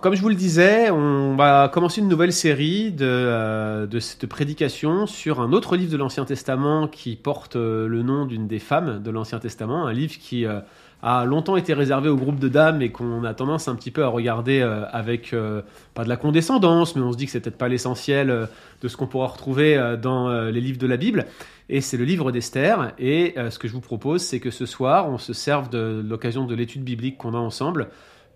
Comme je vous le disais, on va commencer une nouvelle série de, euh, cette prédication sur un autre livre de l'Ancien Testament qui porte euh, le nom d'une des femmes de l'Ancien Testament, un livre qui euh, a longtemps été réservé au groupe de dames et qu'on a tendance un petit peu à regarder avec pas de la condescendance, mais on se dit que c'est peut-être pas l'essentiel de ce qu'on pourra retrouver dans les livres de la Bible. Et c'est le livre d'Esther. Et ce que je vous propose, c'est que ce soir, on se serve de l'occasion de l'étude biblique qu'on a ensemble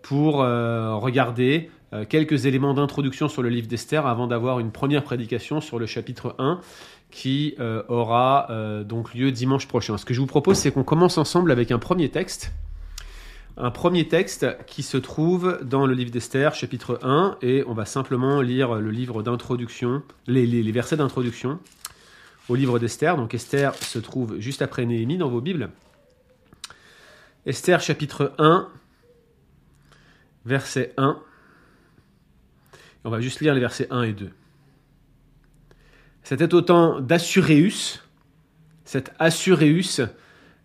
pour euh, regarder euh, quelques éléments d'introduction sur le livre d'Esther avant d'avoir une première prédication sur le chapitre 1 qui euh, aura donc lieu dimanche prochain. Ce que je vous propose, c'est qu'on commence ensemble avec un premier texte. Un premier texte qui se trouve dans le livre d'Esther, chapitre 1, et on va simplement lire le livre d'introduction, les, les versets d'introduction au livre d'Esther. Donc Esther se trouve juste après Néhémie dans vos Bibles. Esther chapitre 1, verset 1. On va juste lire les versets 1 et 2. C'était au temps d'Assuréus. Cet Assuréus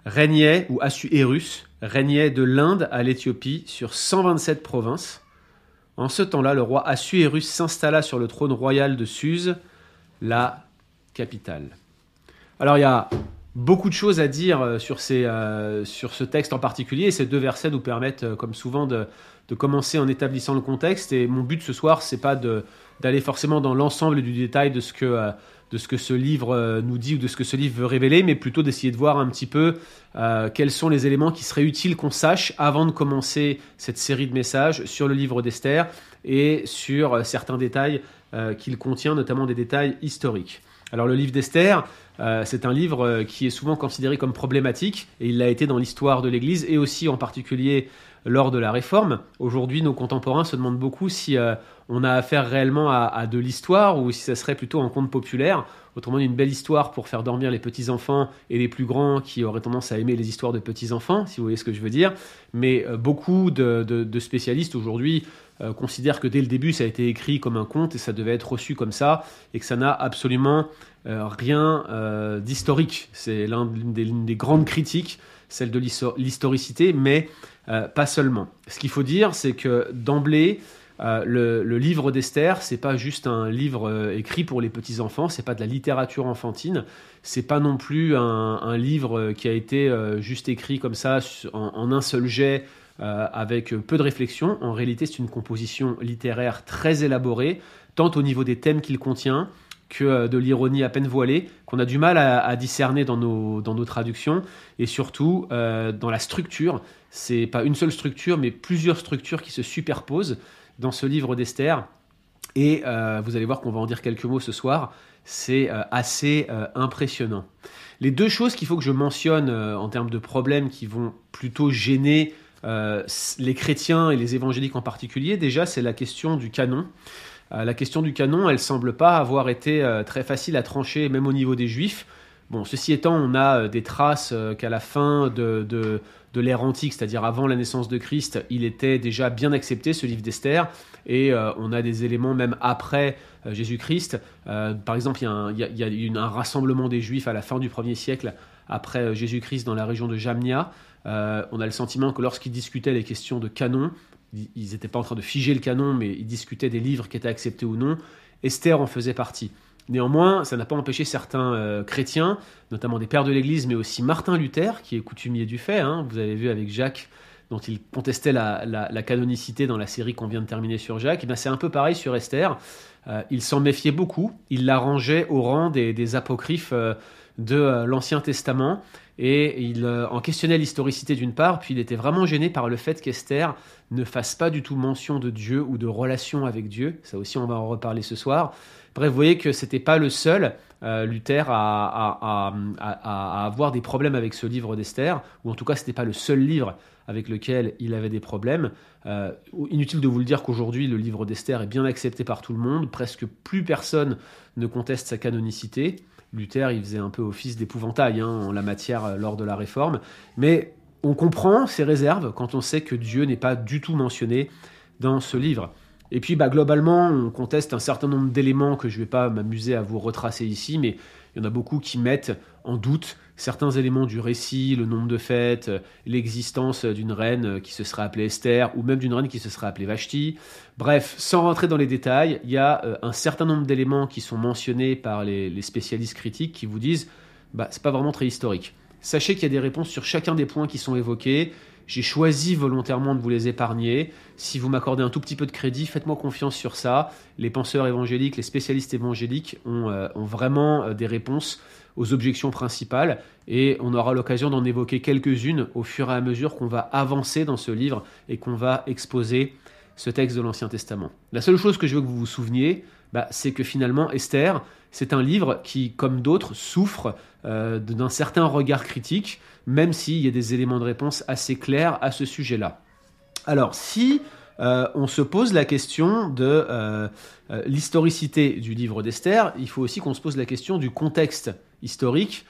régnait, ou Assuérus, régnait de l'Inde à l'Éthiopie sur 127 provinces. En ce temps-là, le roi Assuérus s'installa sur le trône royal de Suse, la capitale. Alors il y a beaucoup de choses à dire euh, sur, ces, euh, sur ce texte en particulier, ces deux versets nous permettent, euh, comme souvent, de, de commencer en établissant le contexte. Et mon but ce soir, c'est pas d'aller forcément dans l'ensemble du détail de ce que euh, ce livre euh, nous dit ou de ce que ce livre veut révéler, mais plutôt d'essayer de voir un petit peu euh, quels sont les éléments qui seraient utiles qu'on sache avant de commencer cette série de messages sur le livre d'Esther et sur certains détails qu'il contient, notamment des détails historiques. Alors le livre d'Esther, c'est un livre qui est souvent considéré comme problématique, et il l'a été dans l'histoire de l'Église, et aussi en particulier lors de la réforme. Aujourd'hui, nos contemporains se demandent beaucoup si euh, on a affaire réellement à, de l'histoire ou si ça serait plutôt un conte populaire. Autrement une belle histoire pour faire dormir les petits-enfants et les plus grands qui auraient tendance à aimer les histoires de petits-enfants, si vous voyez ce que je veux dire. Mais euh, beaucoup de, spécialistes aujourd'hui euh, considèrent que dès le début, ça a été écrit comme un conte et ça devait être reçu comme ça et que ça n'a absolument rien d'historique. C'est l'une des, des, grandes critiques, celle de l'historicité, mais euh, pas seulement. Ce qu'il faut dire, c'est que d'emblée, euh, le, livre d'Esther, c'est pas juste un livre euh, écrit pour les petits enfants, c'est pas de la littérature enfantine, c'est pas non plus un, livre qui a été juste écrit comme ça en, un seul jet avec peu de réflexion. En réalité, c'est une composition littéraire très élaborée, tant au niveau des thèmes qu'il contient que de l'ironie à peine voilée, qu'on a du mal à, discerner dans nos, dans nos traductions, et surtout dans la structure c'est pas une seule structure, mais plusieurs structures qui se superposent dans ce livre d'Esther. Et euh, vous allez voir qu'on va en dire quelques mots ce soir. C'est euh, assez euh, impressionnant. Les deux choses qu'il faut que je mentionne en termes de problèmes qui vont plutôt gêner les chrétiens et les évangéliques en particulier, déjà, c'est la question du canon. La question du canon, elle semble pas avoir été très facile à trancher, même au niveau des juifs. Bon, ceci étant, on a des traces qu'à la fin de, de l'ère antique, c'est-à-dire avant la naissance de Christ, il était déjà bien accepté, ce livre d'Esther, et euh, on a des éléments même après euh, Jésus-Christ. Euh, par exemple, il y a, un, un, rassemblement des Juifs à la fin du 1er siècle après Jésus-Christ dans la région de Jamnia. on a le sentiment que lorsqu'ils discutaient les questions de canon, ils n'étaient pas en train de figer le canon, mais ils discutaient des livres qui étaient acceptés ou non. Esther en faisait partie. Néanmoins, ça n'a pas empêché certains euh, chrétiens, notamment des pères de l'Église, mais aussi Martin Luther, qui est coutumier du fait, hein. vous avez vu avec Jacques, dont il contestait la, canonicité dans la série qu'on vient de terminer sur Jacques, eh c'est un peu pareil sur Esther. Euh, il s'en méfiait beaucoup, il la rangeait au rang des, apocryphes euh, de l'Ancien Testament, et il en questionnait l'historicité d'une part, puis il était vraiment gêné par le fait qu'Esther ne fasse pas du tout mention de Dieu ou de relation avec Dieu, ça aussi on va en reparler ce soir, Bref, vous voyez que c'était pas le seul, euh, Luther, à, avoir des problèmes avec ce livre d'Esther, ou en tout cas, c'était pas le seul livre avec lequel il avait des problèmes. Euh, inutile de vous le dire qu'aujourd'hui, le livre d'Esther est bien accepté par tout le monde, presque plus personne ne conteste sa canonicité. Luther, il faisait un peu office d'épouvantail hein, en la matière euh, lors de la réforme, mais on comprend ses réserves quand on sait que Dieu n'est pas du tout mentionné dans ce livre. Et puis bah, globalement, on conteste un certain nombre d'éléments que je ne vais pas m'amuser à vous retracer ici, mais il y en a beaucoup qui mettent en doute certains éléments du récit, le nombre de fêtes, l'existence d'une reine qui se serait appelée Esther, ou même d'une reine qui se serait appelée Vashti. Bref, sans rentrer dans les détails, il y a euh, un certain nombre d'éléments qui sont mentionnés par les, spécialistes critiques qui vous disent bah, c'est pas vraiment très historique. Sachez qu'il y a des réponses sur chacun des points qui sont évoqués. J'ai choisi volontairement de vous les épargner. Si vous m'accordez un tout petit peu de crédit, faites-moi confiance sur ça. Les penseurs évangéliques, les spécialistes évangéliques ont, euh, vraiment euh, des réponses aux objections principales et on aura l'occasion d'en évoquer quelques-unes au fur et à mesure qu'on va avancer dans ce livre et qu'on va exposer ce texte de l'Ancien Testament. La seule chose que je veux que vous vous souveniez, bah, c'est que finalement Esther, c'est un livre qui, comme d'autres, souffre euh, d'un certain regard critique, même s'il y a des éléments de réponse assez clairs à ce sujet-là. Alors, si euh, on se pose la question de euh, l'historicité du livre d'Esther, il faut aussi qu'on se pose la question du contexte historique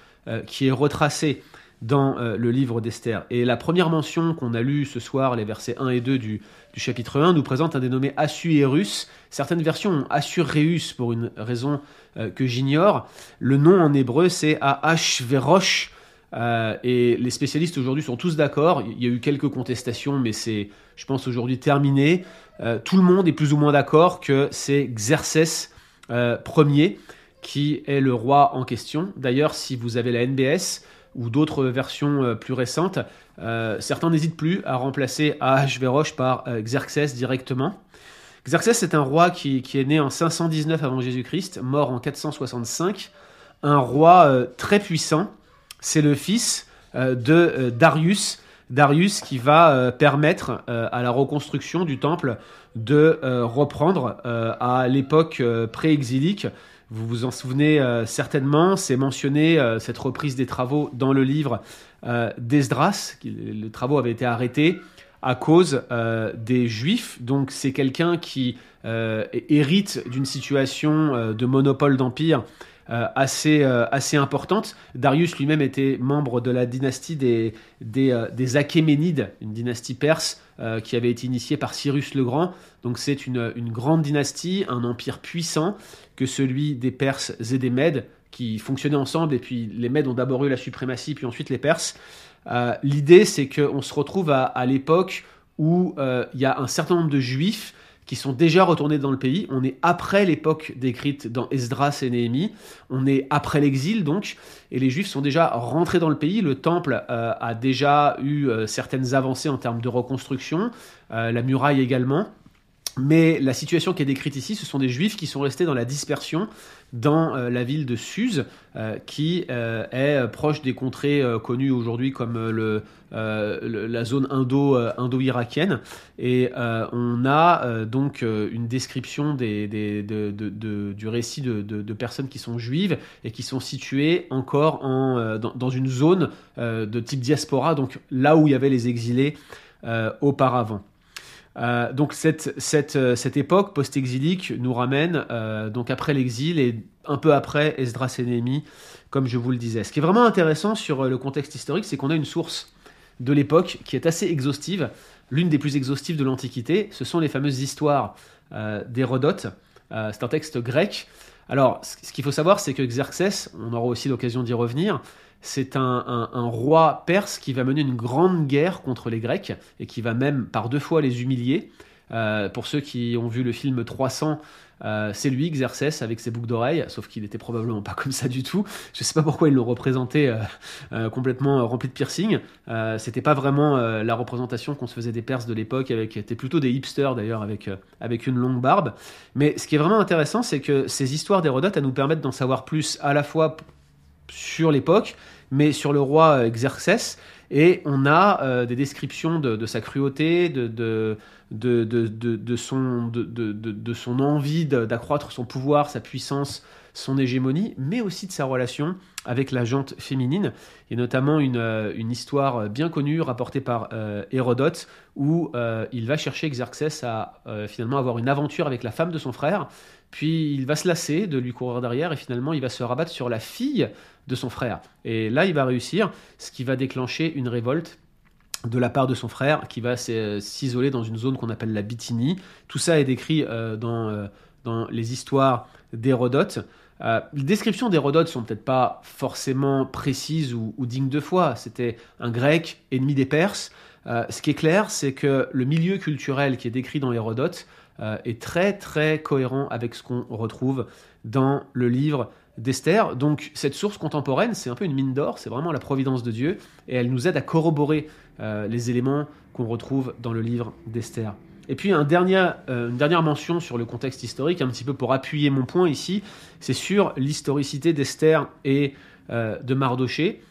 qui est retracé dans le livre d'Esther. Et la première mention qu'on a lue ce soir, les versets 1 et 2 du, chapitre 1 nous présente un dénommé Assuérus. Certaines versions ont Assuréus pour une raison euh, que j'ignore. Le nom en hébreu c'est Ahashverosh. Euh, et les spécialistes aujourd'hui sont tous d'accord. Il y a eu quelques contestations, mais c'est, je pense, aujourd'hui terminé. Euh, tout le monde est plus ou moins d'accord que c'est Xerxès Ier qui est le roi en question. D'ailleurs, si vous avez la NBS, ou d'autres versions euh, plus récentes, euh, certains n'hésitent plus à remplacer Ahasverosh par euh, Xerxès directement. Xerxès est un roi qui, est né en 519 avant Jésus-Christ, mort en 465, un roi très puissant. C'est le fils de Darius, Darius qui va permettre à la reconstruction du temple de reprendre à l'époque pré-exilique vous vous en souvenez euh, certainement, c'est mentionné euh, cette reprise des travaux dans le livre euh, d'Esdras. Les travaux avaient été arrêtés à cause des Juifs. Donc c'est quelqu'un qui hérite d'une situation de monopole d'empire assez, assez importante. Darius lui-même était membre de la dynastie des, des, Achéménides, une dynastie perse qui avait été initiée par Cyrus le Grand. Donc c'est une, une, grande dynastie, un empire puissant que celui des Perses et des Mèdes, qui fonctionnaient ensemble, et puis les Mèdes ont d'abord eu la suprématie, puis ensuite les Perses. Euh, l'idée, c'est qu'on se retrouve à, l'époque où euh, il y a un certain nombre de Juifs qui sont déjà retournés dans le pays. On est après l'époque décrite dans Esdras et Néhémie. On est après l'exil, donc. Et les Juifs sont déjà rentrés dans le pays. Le temple euh, a déjà eu certaines avancées en termes de reconstruction. la muraille également. Mais la situation qui est décrite ici, ce sont des juifs qui sont restés dans la dispersion dans euh, la ville de Suse, euh, qui euh, est proche des contrées connues aujourd'hui comme le, la zone indo, indo-irakienne. Et on a donc une description des, des, de, de, du récit de, personnes qui sont juives et qui sont situées encore en, dans, dans, une zone de type diaspora, donc là où il y avait les exilés auparavant. Euh, donc cette, cette, euh, cette époque post-exilique nous ramène euh, donc après l'exil et un peu après Esdras et Néhémie, comme je vous le disais. Ce qui est vraiment intéressant sur le contexte historique, c'est qu'on a une source de l'époque qui est assez exhaustive, l'une des plus exhaustives de l'Antiquité. Ce sont les fameuses histoires d'Hérodote. c'est un texte grec. Alors, ce qu'il faut savoir, c'est que Xerxès, on aura aussi l'occasion d'y revenir, c'est un, roi perse qui va mener une grande guerre contre les Grecs et qui va même par deux fois les humilier. Euh, pour ceux qui ont vu le film 300, euh, c'est lui, Xerxès, avec ses boucles d'oreilles, sauf qu'il n'était probablement pas comme ça du tout. Je ne sais pas pourquoi ils l'ont représenté euh, complètement rempli de piercings. C'était pas vraiment la représentation qu'on se faisait des Perses de l'époque, avec était plutôt des hipsters d'ailleurs, avec, avec une longue barbe. Mais ce qui est vraiment intéressant, c'est que ces histoires d'Hérodote, elles nous permettent d'en savoir plus à la fois sur l'époque, mais sur le roi euh, Xerxès. Et on a euh, des descriptions de, sa cruauté, de, de, de son, de, son envie d'accroître son pouvoir, sa puissance, son hégémonie, mais aussi de sa relation avec la jante féminine. A notamment une, euh, une histoire bien connue rapportée par Hérodote où il va chercher Xerxès à finalement avoir une aventure avec la femme de son frère, puis il va se lasser de lui courir derrière et finalement il va se rabattre sur la fille de son frère. Et là il va réussir, ce qui va déclencher une révolte de la part de son frère qui va s'isoler dans une zone qu'on appelle la Bithynie. Tout ça est décrit dans, dans les histoires d'Hérodote. les descriptions d'Hérodote sont peut-être pas forcément précises ou dignes de foi. C'était un grec ennemi des Perses. ce qui est clair, c'est que le milieu culturel qui est décrit dans Hérodote euh, est très très cohérent avec ce qu'on retrouve dans le livre d'Esther. Donc cette source contemporaine, c'est un peu une mine d'or, c'est vraiment la providence de Dieu, et elle nous aide à corroborer euh, les éléments qu'on retrouve dans le livre d'Esther. Et puis euh, une dernière mention sur le contexte historique, un petit peu pour appuyer mon point ici, c'est sur l'historicité d'Esther et de Mardoché.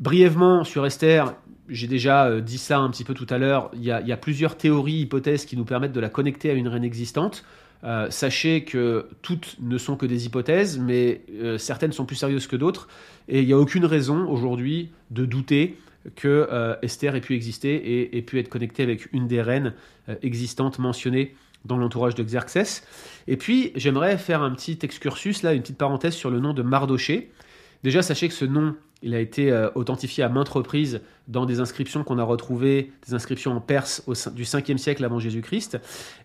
Brièvement sur Esther, j'ai déjà euh, dit ça un petit peu tout à l'heure, il, y, a plusieurs théories, hypothèses qui nous permettent de la connecter à une reine existante. Euh, sachez que toutes ne sont que des hypothèses, mais euh, certaines sont plus sérieuses que d'autres, et il n'y a aucune raison aujourd'hui de douter que Esther ait pu exister et ait pu être connectée avec une des reines existantes mentionnées dans l'entourage de Xerxès. Et puis, j'aimerais faire un petit excursus, là, une petite parenthèse sur le nom de Mardoché. Déjà, sachez que ce nom il a été euh, authentifié à maintes reprises dans des inscriptions qu'on a retrouvées, des inscriptions en perse du 5e siècle avant Jésus-Christ,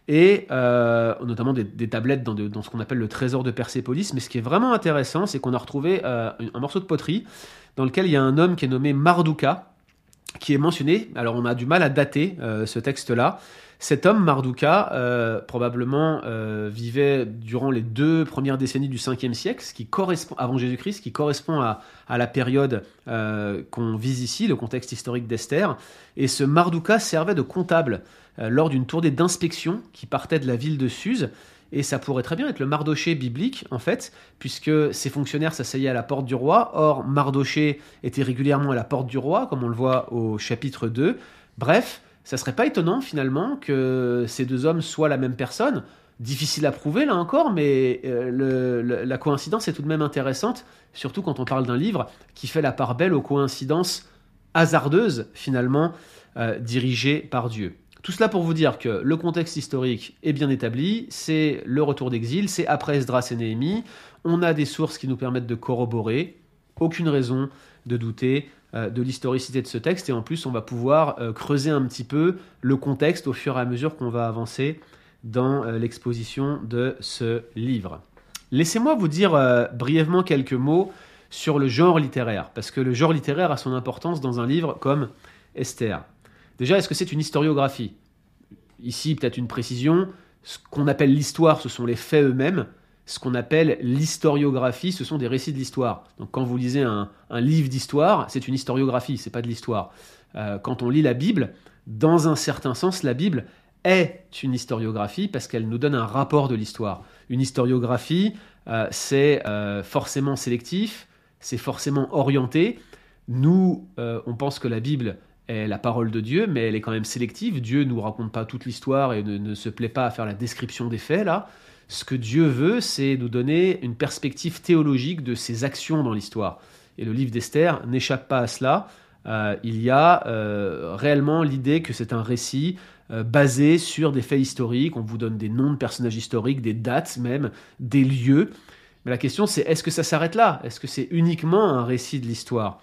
et euh, notamment des, tablettes dans, ce qu'on appelle le trésor de Persépolis. Mais ce qui est vraiment intéressant, c'est qu'on a retrouvé euh, un morceau de poterie dans lequel il y a un homme qui est nommé Mardouka, qui est mentionné. Alors on a du mal à dater ce texte-là. Cet homme, Mardouka, euh, probablement euh, vivait durant les deux premières décennies du 5e siècle, ce qui correspond, avant Jésus-Christ, qui correspond à, la période euh, qu'on vise ici, le contexte historique d'Esther. Et ce Mardouka servait de comptable lors d'une tournée d'inspection qui partait de la ville de Suse. Et ça pourrait très bien être le Mardoché biblique, en fait, puisque ces fonctionnaires s'asseyaient à la porte du roi. Or, Mardoché était régulièrement à la porte du roi, comme on le voit au chapitre 2. Bref, ça serait pas étonnant finalement que ces deux hommes soient la même personne. Difficile à prouver là encore, mais euh, la coïncidence est tout de même intéressante, surtout quand on parle d'un livre qui fait la part belle aux coïncidences hasardeuses finalement euh, dirigées par Dieu. Tout cela pour vous dire que le contexte historique est bien établi, c'est le retour d'exil, c'est après Esdras et Néhémie, on a des sources qui nous permettent de corroborer, aucune raison de douter euh, de l'historicité de ce texte et en plus on va pouvoir euh, creuser un petit peu le contexte au fur et à mesure qu'on va avancer dans euh, l'exposition de ce livre. Laissez-moi vous dire brièvement quelques mots sur le genre littéraire, parce que le genre littéraire a son importance dans un livre comme Esther. Déjà, est-ce que c'est une historiographie? Ici, peut-être une précision, ce qu'on appelle l'histoire, ce sont les faits eux-mêmes, ce qu'on appelle l'historiographie, ce sont des récits de l'histoire. Donc quand vous lisez un, livre d'histoire, c'est une historiographie, c'est pas de l'histoire. Euh, quand on lit la Bible, dans un certain sens, la Bible est une historiographie parce qu'elle nous donne un rapport de l'histoire. Une historiographie, euh, c'est euh, forcément sélectif, c'est forcément orienté. Nous, on pense que la Bible la parole de Dieu, mais elle est quand même sélective. Dieu ne nous raconte pas toute l'histoire et ne, se plaît pas à faire la description des faits, là. Ce que Dieu veut, c'est nous donner une perspective théologique de ses actions dans l'histoire. Et le livre d'Esther n'échappe pas à cela. Euh, il y a euh, réellement l'idée que c'est un récit euh, basé sur des faits historiques. On vous donne des noms de personnages historiques, des dates même, des lieux. Mais la question c'est est-ce que ça s'arrête là? Est-ce que c'est uniquement un récit de l'histoire?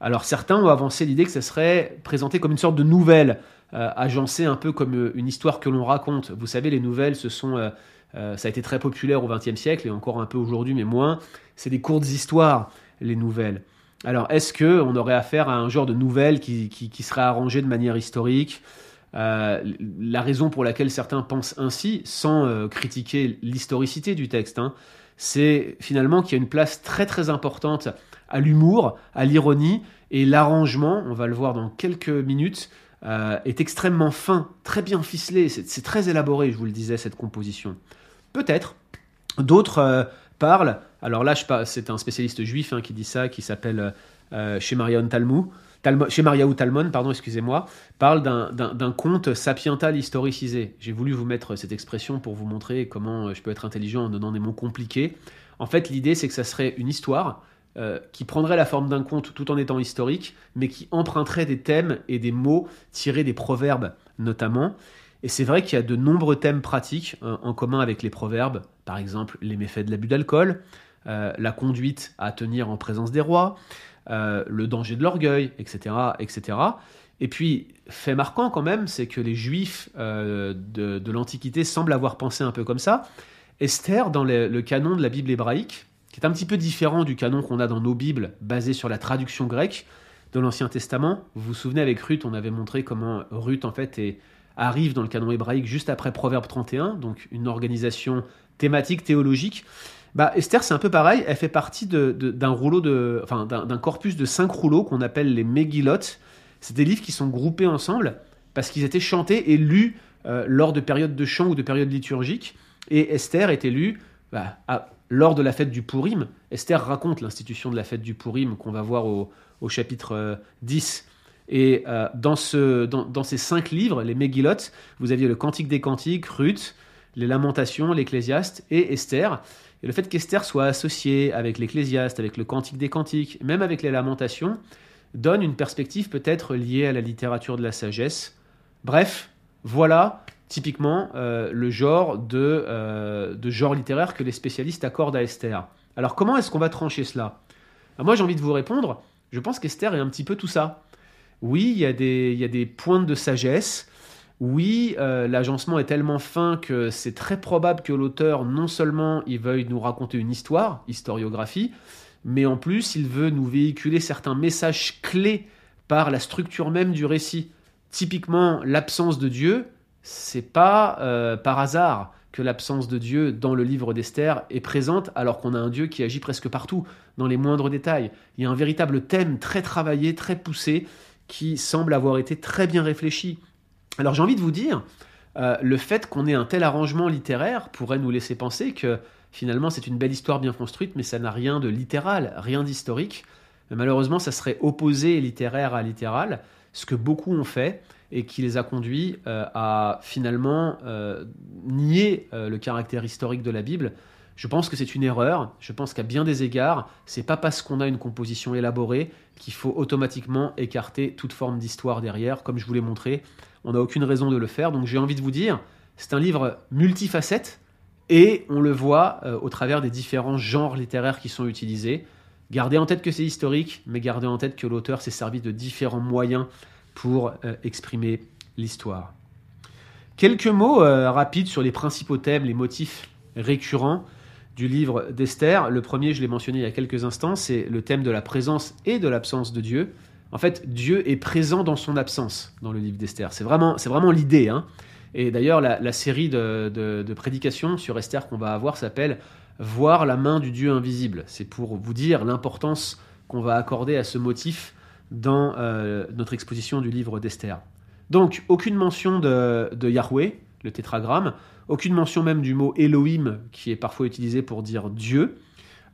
Alors certains ont avancé l'idée que ça serait présenté comme une sorte de nouvelle, agencée un peu comme une histoire que l'on raconte. Vous savez, les nouvelles, ce sont euh, ça a été très populaire au XXe siècle et encore un peu aujourd'hui, mais moins. C'est des courtes histoires, les nouvelles. Alors, est-ce que on aurait affaire à un genre de nouvelles qui, qui, serait arrangé de manière historique? Euh, La raison pour laquelle certains pensent ainsi, sans euh, critiquer l'historicité du texte, hein, c'est finalement qu'il y a une place très très importante à l'humour, à l'ironie, et l'arrangement, on va le voir dans quelques minutes, est extrêmement fin, très bien ficelé, c'est très élaboré, je vous le disais, cette composition. Peut-être. D'autres euh, parlent, alors là c'est un spécialiste juif hein, qui dit ça, qui s'appelle euh, chez Marion Talmou, chez Mariaou Talmon, pardon, excusez-moi, parle d'un conte sapiental historicisé. J'ai voulu vous mettre cette expression pour vous montrer comment euh, je peux être intelligent en donnant des mots compliqués. En fait, l'idée, c'est que ça serait une histoire qui prendrait la forme d'un conte tout en étant historique, mais qui emprunterait des thèmes et des mots tirés des proverbes notamment, et c'est vrai qu'il y a de nombreux thèmes pratiques euh, en commun avec les proverbes, par exemple les méfaits de l'abus d'alcool, euh, la conduite à tenir en présence des rois, euh, le danger de l'orgueil, etc., etc. Et puis, fait marquant quand même, c'est que les juifs de l'Antiquité semblent avoir pensé un peu comme ça. Esther, dans le, canon de la Bible hébraïque, qui est un petit peu différent du canon qu'on a dans nos Bibles, basé sur la traduction grecque de l'Ancien Testament. Vous vous souvenez avec Ruth, on avait montré comment Ruth en fait arrive dans le canon hébraïque juste après Proverbe 31, donc une organisation thématique théologique. Bah, Esther, c'est un peu pareil. Elle fait partie d'un de, enfin, d'un corpus de cinq rouleaux qu'on appelle les Megillot. C'est des livres qui sont groupés ensemble parce qu'ils étaient chantés et lus euh, lors de périodes de chant ou de périodes liturgiques. Et Esther est élue bah, lors de la fête du Purim. Esther raconte l'institution de la fête du Purim qu'on va voir au, chapitre 10. Euh, et euh, dans, ce, dans, ces cinq livres, les Megillot, vous aviez le Cantique des Cantiques, Ruth, les Lamentations, l'Ecclésiaste et Esther. Et le fait qu'Esther soit associée avec l'Ecclésiaste, avec le Cantique des Cantiques, même avec les Lamentations, donne une perspective peut-être liée à la littérature de la sagesse. Bref, voilà typiquement euh, le genre de, euh, de, genre littéraire que les spécialistes accordent à Esther. Alors comment est-ce qu'on va trancher cela? Moi j'ai envie de vous répondre, je pense qu'Esther est un petit peu tout ça. Oui, il y, a des, il pointes de sagesse, oui, euh, l'agencement est tellement fin que c'est très probable que l'auteur, non seulement il veuille nous raconter une histoire, historiographie, mais en plus il veut nous véhiculer certains messages clés par la structure même du récit. Typiquement, l'absence de Dieu, c'est pas euh, par hasard que l'absence de Dieu dans le livre d'Esther est présente alors qu'on a un Dieu qui agit presque partout, dans les moindres détails. Il y a un véritable thème très travaillé, très poussé, qui semble avoir été très bien réfléchi. Alors j'ai envie de vous dire, euh, le fait qu'on ait un tel arrangement littéraire pourrait nous laisser penser que finalement c'est une belle histoire bien construite, mais ça n'a rien de littéral, rien d'historique. Malheureusement, ça serait opposé littéraire à littéral, ce que beaucoup ont fait et qui les a conduits euh, à finalement euh, nier euh, le caractère historique de la Bible. Je pense que c'est une erreur. Je pense qu'à bien des égards, c'est pas parce qu'on a une composition élaborée qu'il faut automatiquement écarter toute forme d'histoire derrière. Comme je vous l'ai montré, on n'a aucune raison de le faire. Donc j'ai envie de vous dire, c'est un livre multifacette et on le voit au travers des différents genres littéraires qui sont utilisés. Gardez en tête que c'est historique, mais gardez en tête que l'auteur s'est servi de différents moyens pour euh, exprimer l'histoire. Quelques mots euh, rapides sur les principaux thèmes, les motifs récurrents du livre d'Esther. Le premier, je l'ai mentionné il y a quelques instants, c'est le thème de la présence et de l'absence de Dieu. En fait, Dieu est présent dans son absence dans le livre d'Esther. C'est vraiment, l'idée. Hein. Et d'ailleurs, la, série de, de, prédications sur Esther qu'on va avoir s'appelle Voir la main du Dieu invisible. C'est pour vous dire l'importance qu'on va accorder à ce motif dans euh, notre exposition du livre d'Esther. Donc, aucune mention de, Yahweh, le tétragramme, aucune mention même du mot Elohim, qui est parfois utilisé pour dire Dieu,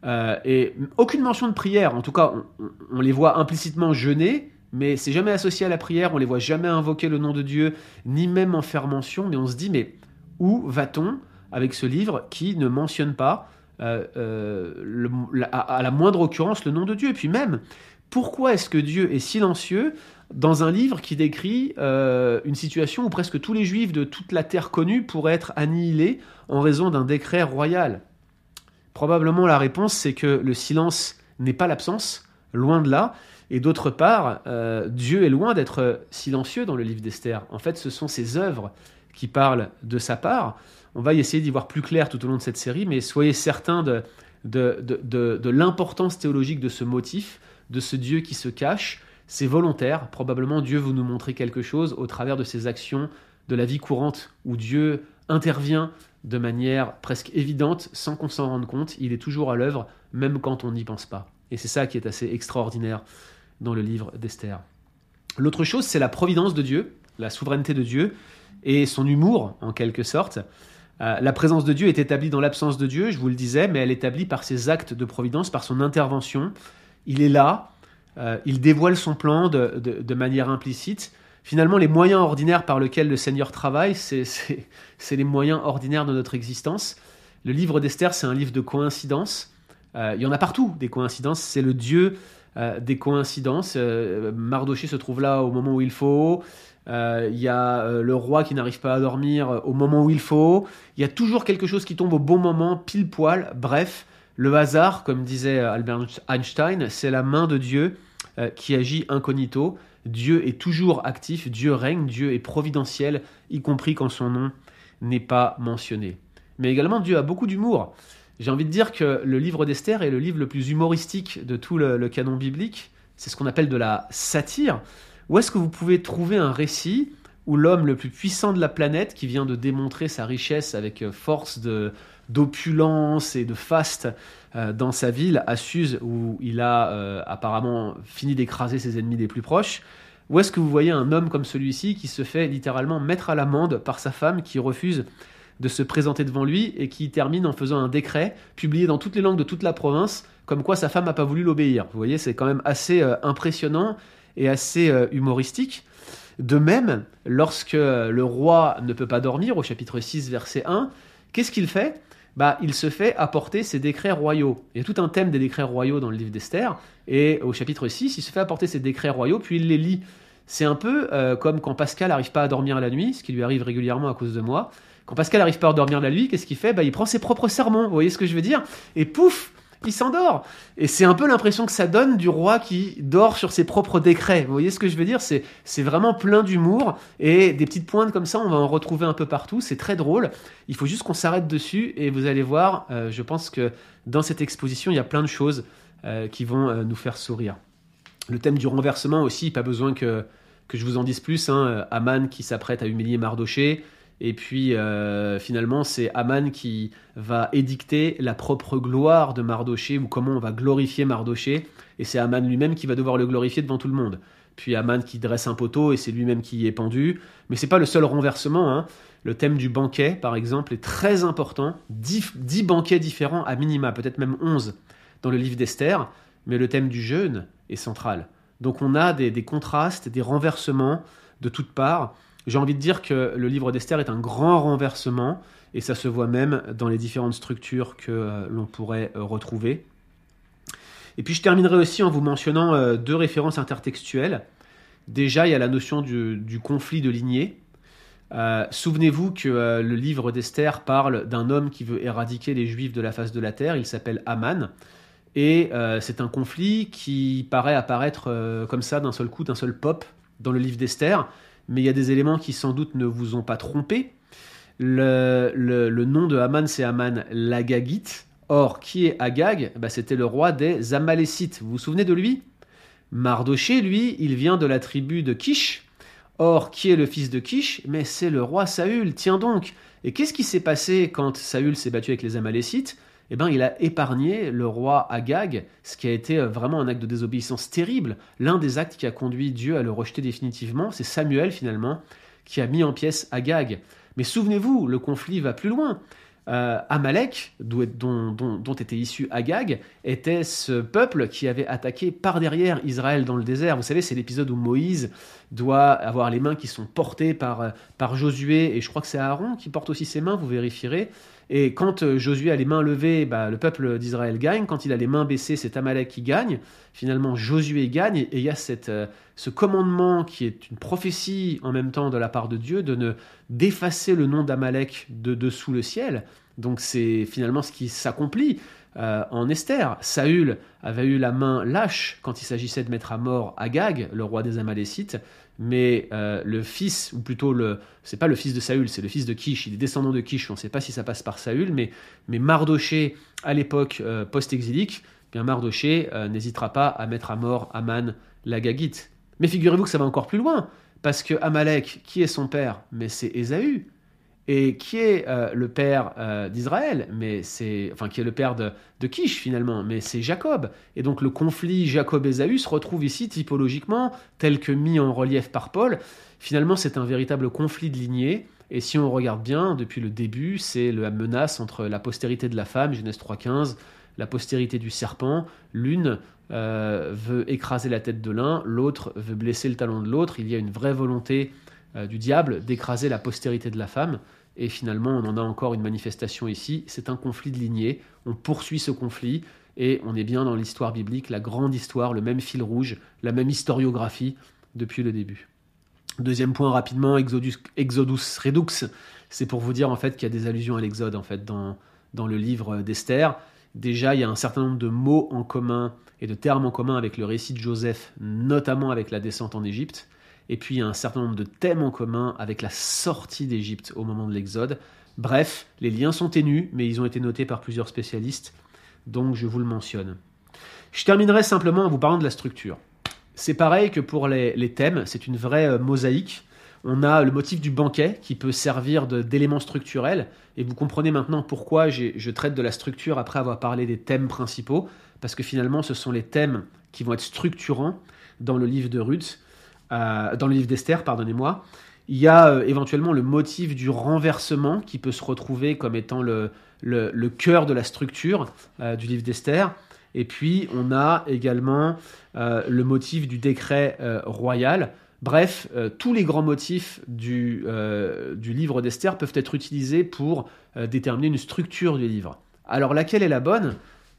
euh, et aucune mention de prière. En tout cas, on, les voit implicitement jeûner, mais c'est jamais associé à la prière, on les voit jamais invoquer le nom de Dieu, ni même en faire mention, mais on se dit, mais où va-t-on avec ce livre qui ne mentionne pas euh, à, la moindre occurrence le nom de Dieu. Et puis même, pourquoi est-ce que Dieu est silencieux dans un livre qui décrit euh, une situation où presque tous les juifs de toute la terre connue pourraient être annihilés en raison d'un décret royal? Probablement la réponse c'est que le silence n'est pas l'absence, loin de là, et d'autre part, euh, Dieu est loin d'être silencieux dans le livre d'Esther. En fait, ce sont ses œuvres qui parlent de sa part. On va essayer d'y voir plus clair tout au long de cette série, mais soyez certains de, de l'importance théologique de ce motif de ce Dieu qui se cache. C'est volontaire. Probablement Dieu veut nous montrer quelque chose au travers de ses actions de la vie courante où Dieu intervient de manière presque évidente sans qu'on s'en rende compte. Il est toujours à l'œuvre, même quand on n'y pense pas. Et c'est ça qui est assez extraordinaire dans le livre d'Esther. L'autre chose, c'est la providence de Dieu, la souveraineté de Dieu et son humour, en quelque sorte. Euh, la présence de Dieu est établie dans l'absence de Dieu, je vous le disais, mais elle est établie par ses actes de providence, par son intervention il est là, euh, il dévoile son plan de, manière implicite. Finalement, les moyens ordinaires par lesquels le Seigneur travaille, c'est les moyens ordinaires de notre existence. Le livre d'Esther, c'est un livre de coïncidences. Euh, il y en a partout des coïncidences. C'est le Dieu euh, des coïncidences. Mardoché se trouve là au moment où il faut. Il y a le roi qui n'arrive pas à dormir au moment où il faut. Il y a toujours quelque chose qui tombe au bon moment, pile poil. Bref, le hasard, comme disait Albert Einstein, c'est la main de Dieu euh, qui agit incognito. Dieu est toujours actif, Dieu règne, Dieu est providentiel, y compris quand son nom n'est pas mentionné. Mais également, Dieu a beaucoup d'humour. J'ai envie de dire que le livre d'Esther est le livre le plus humoristique de tout le, canon biblique. C'est ce qu'on appelle de la satire. Où est-ce que vous pouvez trouver un récit où l'homme le plus puissant de la planète, qui vient de démontrer sa richesse avec force d'opulence et de faste euh, dans sa ville, à Suse, où il a euh, apparemment fini d'écraser ses ennemis les plus proches, où est-ce que vous voyez un homme comme celui-ci qui se fait littéralement mettre à l'amende par sa femme qui refuse de se présenter devant lui et qui termine en faisant un décret publié dans toutes les langues de toute la province, comme quoi sa femme n'a pas voulu l'obéir? Vous voyez, c'est quand même assez euh, impressionnant et assez euh, humoristique. De même, lorsque le roi ne peut pas dormir, au chapitre 6, verset 1, qu'est-ce qu'il fait? Bah, il se fait apporter ses décrets royaux. Il y a tout un thème des décrets royaux dans le livre d'Esther, et au chapitre 6, il se fait apporter ses décrets royaux, puis il les lit. C'est un peu euh, comme quand Pascal n'arrive pas à dormir la nuit, ce qui lui arrive régulièrement à cause de moi. Quand Pascal n'arrive pas à dormir la nuit, qu'est-ce qu'il fait? Bah, Il prend ses propres sermons, vous voyez ce que je veux dire? Et pouf il s'endort. Et c'est un peu l'impression que ça donne du roi qui dort sur ses propres décrets. Vous voyez ce que je veux dire? C'est, vraiment plein d'humour et des petites pointes comme ça, on va en retrouver un peu partout. C'est très drôle. Il faut juste qu'on s'arrête dessus et vous allez voir, euh, je pense que dans cette exposition, il y a plein de choses euh, qui vont euh, nous faire sourire. Le thème du renversement aussi, pas besoin que, que je vous en dise plus. Hein. Aman qui s'apprête à humilier Mardoché. Et puis euh, finalement, c'est Aman qui va édicter la propre gloire de Mardoché ou comment on va glorifier Mardoché. Et c'est Aman lui-même qui va devoir le glorifier devant tout le monde. Puis Aman qui dresse un poteau et c'est lui-même qui y est pendu. Mais c'est pas le seul renversement. Hein. Le thème du banquet, par exemple, est très important. Dix, banquets différents à minima, peut-être même onze dans le livre d'Esther. Mais le thème du jeûne est central. Donc on a des contrastes, des renversements de toutes parts. J'ai envie de dire que le livre d'Esther est un grand renversement, et ça se voit même dans les différentes structures que euh, l'on pourrait euh, retrouver. Et puis je terminerai aussi en vous mentionnant euh, deux références intertextuelles. Déjà, il y a la notion du, conflit de lignée. Souvenez-vous que le livre d'Esther parle d'un homme qui veut éradiquer les Juifs de la face de la terre. Il s'appelle Aman. Et c'est un conflit qui paraît apparaître comme ça d'un seul coup, d'un seul pop dans le livre d'Esther mais il y a des éléments qui sans doute ne vous ont pas trompé. Le, nom de Haman, c'est Haman l'Agagite. Or, qui est Agag? Bah, C'était le roi des Amalécites. Vous vous souvenez de lui? Mardoché, lui, il vient de la tribu de Kish. Or, qui est le fils de Kish? Mais c'est le roi Saül, tiens donc. Et qu'est-ce qui s'est passé quand Saül s'est battu avec les Amalécites eh ben, il a épargné le roi Agag, ce qui a été euh, vraiment un acte de désobéissance terrible. L'un des actes qui a conduit Dieu à le rejeter définitivement, c'est Samuel finalement, qui a mis en pièces Agag. Mais souvenez-vous, le conflit va plus loin. Euh, Amalek, dont, dont, était issu Agag, était ce peuple qui avait attaqué par derrière Israël dans le désert. Vous savez, c'est l'épisode où Moïse doit avoir les mains qui sont portées par, euh, par Josué, et je crois que c'est Aaron qui porte aussi ses mains, vous vérifierez. Et quand euh, Josué a les mains levées, bah, le peuple d'Israël gagne. Quand il a les mains baissées, c'est Amalek qui gagne. Finalement, Josué gagne. Et il y a euh, ce commandement qui est une prophétie en même temps de la part de Dieu de ne d'effacer le nom d'Amalek de dessous le ciel. Donc c'est finalement ce qui s'accomplit. Euh, en Esther. Saül avait eu la main lâche quand il s'agissait de mettre à mort Agag, le roi des Amalécites, mais euh, le fils, ou plutôt le, c'est pas le fils de Saül, c'est le fils de Kish, il est descendant de Kish, on ne sait pas si ça passe par Saül, mais, mais Mardoché, à l'époque euh, post-exilique, bien Mardoché n'hésitera pas à mettre à mort Aman l'Agagite. Mais figurez-vous que ça va encore plus loin, parce que Amalek, qui est son père? Mais c'est Ésaü et qui est euh, le père euh, d'Israël, mais c'est enfin qui est le père de, de Kish finalement, mais c'est Jacob. Et donc le conflit Jacob-Ésaü se retrouve ici typologiquement tel que mis en relief par Paul. Finalement, c'est un véritable conflit de lignée. Et si on regarde bien, depuis le début, c'est la menace entre la postérité de la femme, Genèse 3.15, la postérité du serpent. L'une euh, veut écraser la tête de l'un, l'autre veut blesser le talon de l'autre. Il y a une vraie volonté du diable d'écraser la postérité de la femme. Et finalement, on en a encore une manifestation ici. C'est un conflit de lignée. On poursuit ce conflit et on est bien dans l'histoire biblique, la grande histoire, le même fil rouge, la même historiographie depuis le début. Deuxième point rapidement, Exodus, Exodus Redux, c'est pour vous dire en fait qu'il y a des allusions à l'Exode en fait dans, dans le livre d'Esther. Déjà, il y a un certain nombre de mots en commun et de termes en commun avec le récit de Joseph, notamment avec la descente en Égypte. Et puis, il y a un certain nombre de thèmes en commun avec la sortie d'Égypte au moment de l'Exode. Bref, les liens sont ténus, mais ils ont été notés par plusieurs spécialistes, donc je vous le mentionne. Je terminerai simplement en vous parlant de la structure. C'est pareil que pour les, thèmes, c'est une vraie euh, mosaïque. On a le motif du banquet qui peut servir d'élément structurel, et vous comprenez maintenant pourquoi je traite de la structure après avoir parlé des thèmes principaux, parce que finalement ce sont les thèmes qui vont être structurants dans le livre de Ruth, euh, dans le livre d'Esther, pardonnez-moi. Il y a euh, éventuellement le motif du renversement qui peut se retrouver comme étant le, cœur de la structure euh, du livre d'Esther. Et puis on a également le motif du décret royal. Bref, tous les grands motifs du, du livre d'Esther peuvent être utilisés pour déterminer une structure du livre. Alors laquelle est la bonne?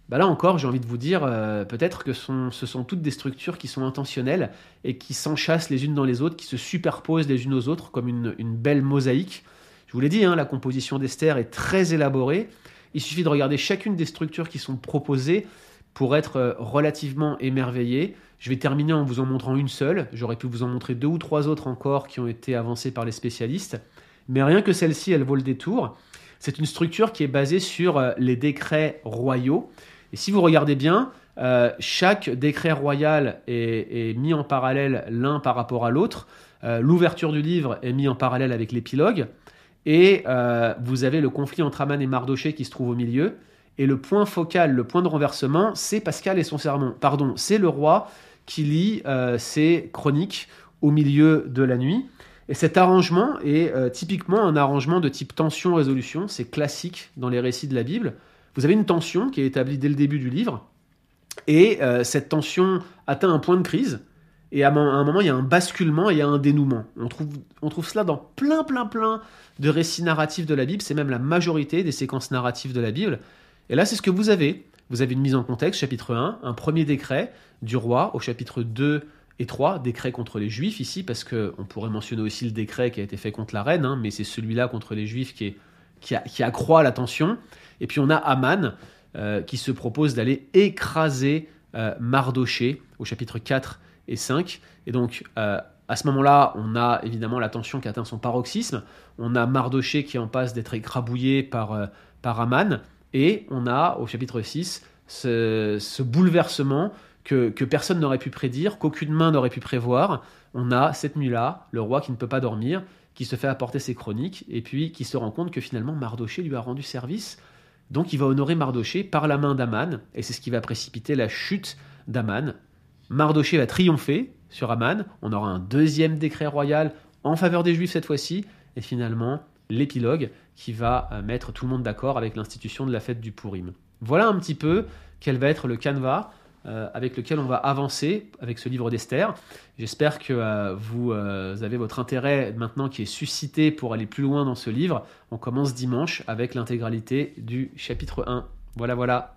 Bah là encore, j'ai envie de vous dire, euh, peut-être que ce sont toutes des structures qui sont intentionnelles et qui s'enchassent les unes dans les autres, qui se superposent les unes aux autres comme une, belle mosaïque. Je vous l'ai dit, hein, la composition d'Esther est très élaborée. Il suffit de regarder chacune des structures qui sont proposées pour être euh, relativement émerveillé. Je vais terminer en vous en montrant une seule. J'aurais pu vous en montrer deux ou trois autres encore qui ont été avancées par les spécialistes. Mais rien que celle-ci, elle vaut le détour. C'est une structure qui est basée sur euh, les décrets royaux et si vous regardez bien, euh, chaque décret royal est, mis en parallèle l'un par rapport à l'autre. Euh, l'ouverture du livre est mise en parallèle avec l'épilogue. Et euh, vous avez le conflit entre Aman et Mardoché qui se trouve au milieu. Et le point focal, le point de renversement, c'est Pascal et son sermon. Pardon, c'est le roi qui lit ses chroniques au milieu de la nuit. Et cet arrangement est typiquement un arrangement de type tension-résolution. C'est classique dans les récits de la Bible. Vous avez une tension qui est établie dès le début du livre, et euh, cette tension atteint un point de crise, et à un moment, il y a un basculement et il y a un dénouement. On trouve, on trouve cela dans plein, plein, plein de récits narratifs de la Bible, c'est même la majorité des séquences narratives de la Bible. Et là, c'est ce que vous avez. Vous avez une mise en contexte, chapitre 1, un premier décret du roi au chapitre 2 et 3, décret contre les juifs ici, parce qu'on pourrait mentionner aussi le décret qui a été fait contre la reine, hein, mais c'est celui-là contre les juifs qui, accroît la tension. Et puis on a Aman euh, qui se propose d'aller écraser euh, Mardoché au chapitre 4 et 5. Et donc euh, à ce moment-là, on a évidemment la tension qui atteint son paroxysme. On a Mardoché qui en passe d'être écrabouillé par, par Aman. Et on a au chapitre 6 ce, bouleversement que, que personne n'aurait pu prédire, qu'aucune main n'aurait pu prévoir. On a cette nuit-là le roi qui ne peut pas dormir, qui se fait apporter ses chroniques, et puis qui se rend compte que finalement Mardoché lui a rendu service donc il va honorer Mardoché par la main d'Aman, et c'est ce qui va précipiter la chute d'Aman. Mardoché va triompher sur Aman, on aura un deuxième décret royal en faveur des Juifs cette fois-ci, et finalement l'épilogue qui va euh, mettre tout le monde d'accord avec l'institution de la fête du Purim. Voilà un petit peu quel va être le canevas euh, avec lequel on va avancer avec ce livre d'Esther. J'espère que euh, vous euh, avez votre intérêt maintenant qui est suscité pour aller plus loin dans ce livre. On commence dimanche avec l'intégralité du chapitre 1. Voilà, voilà.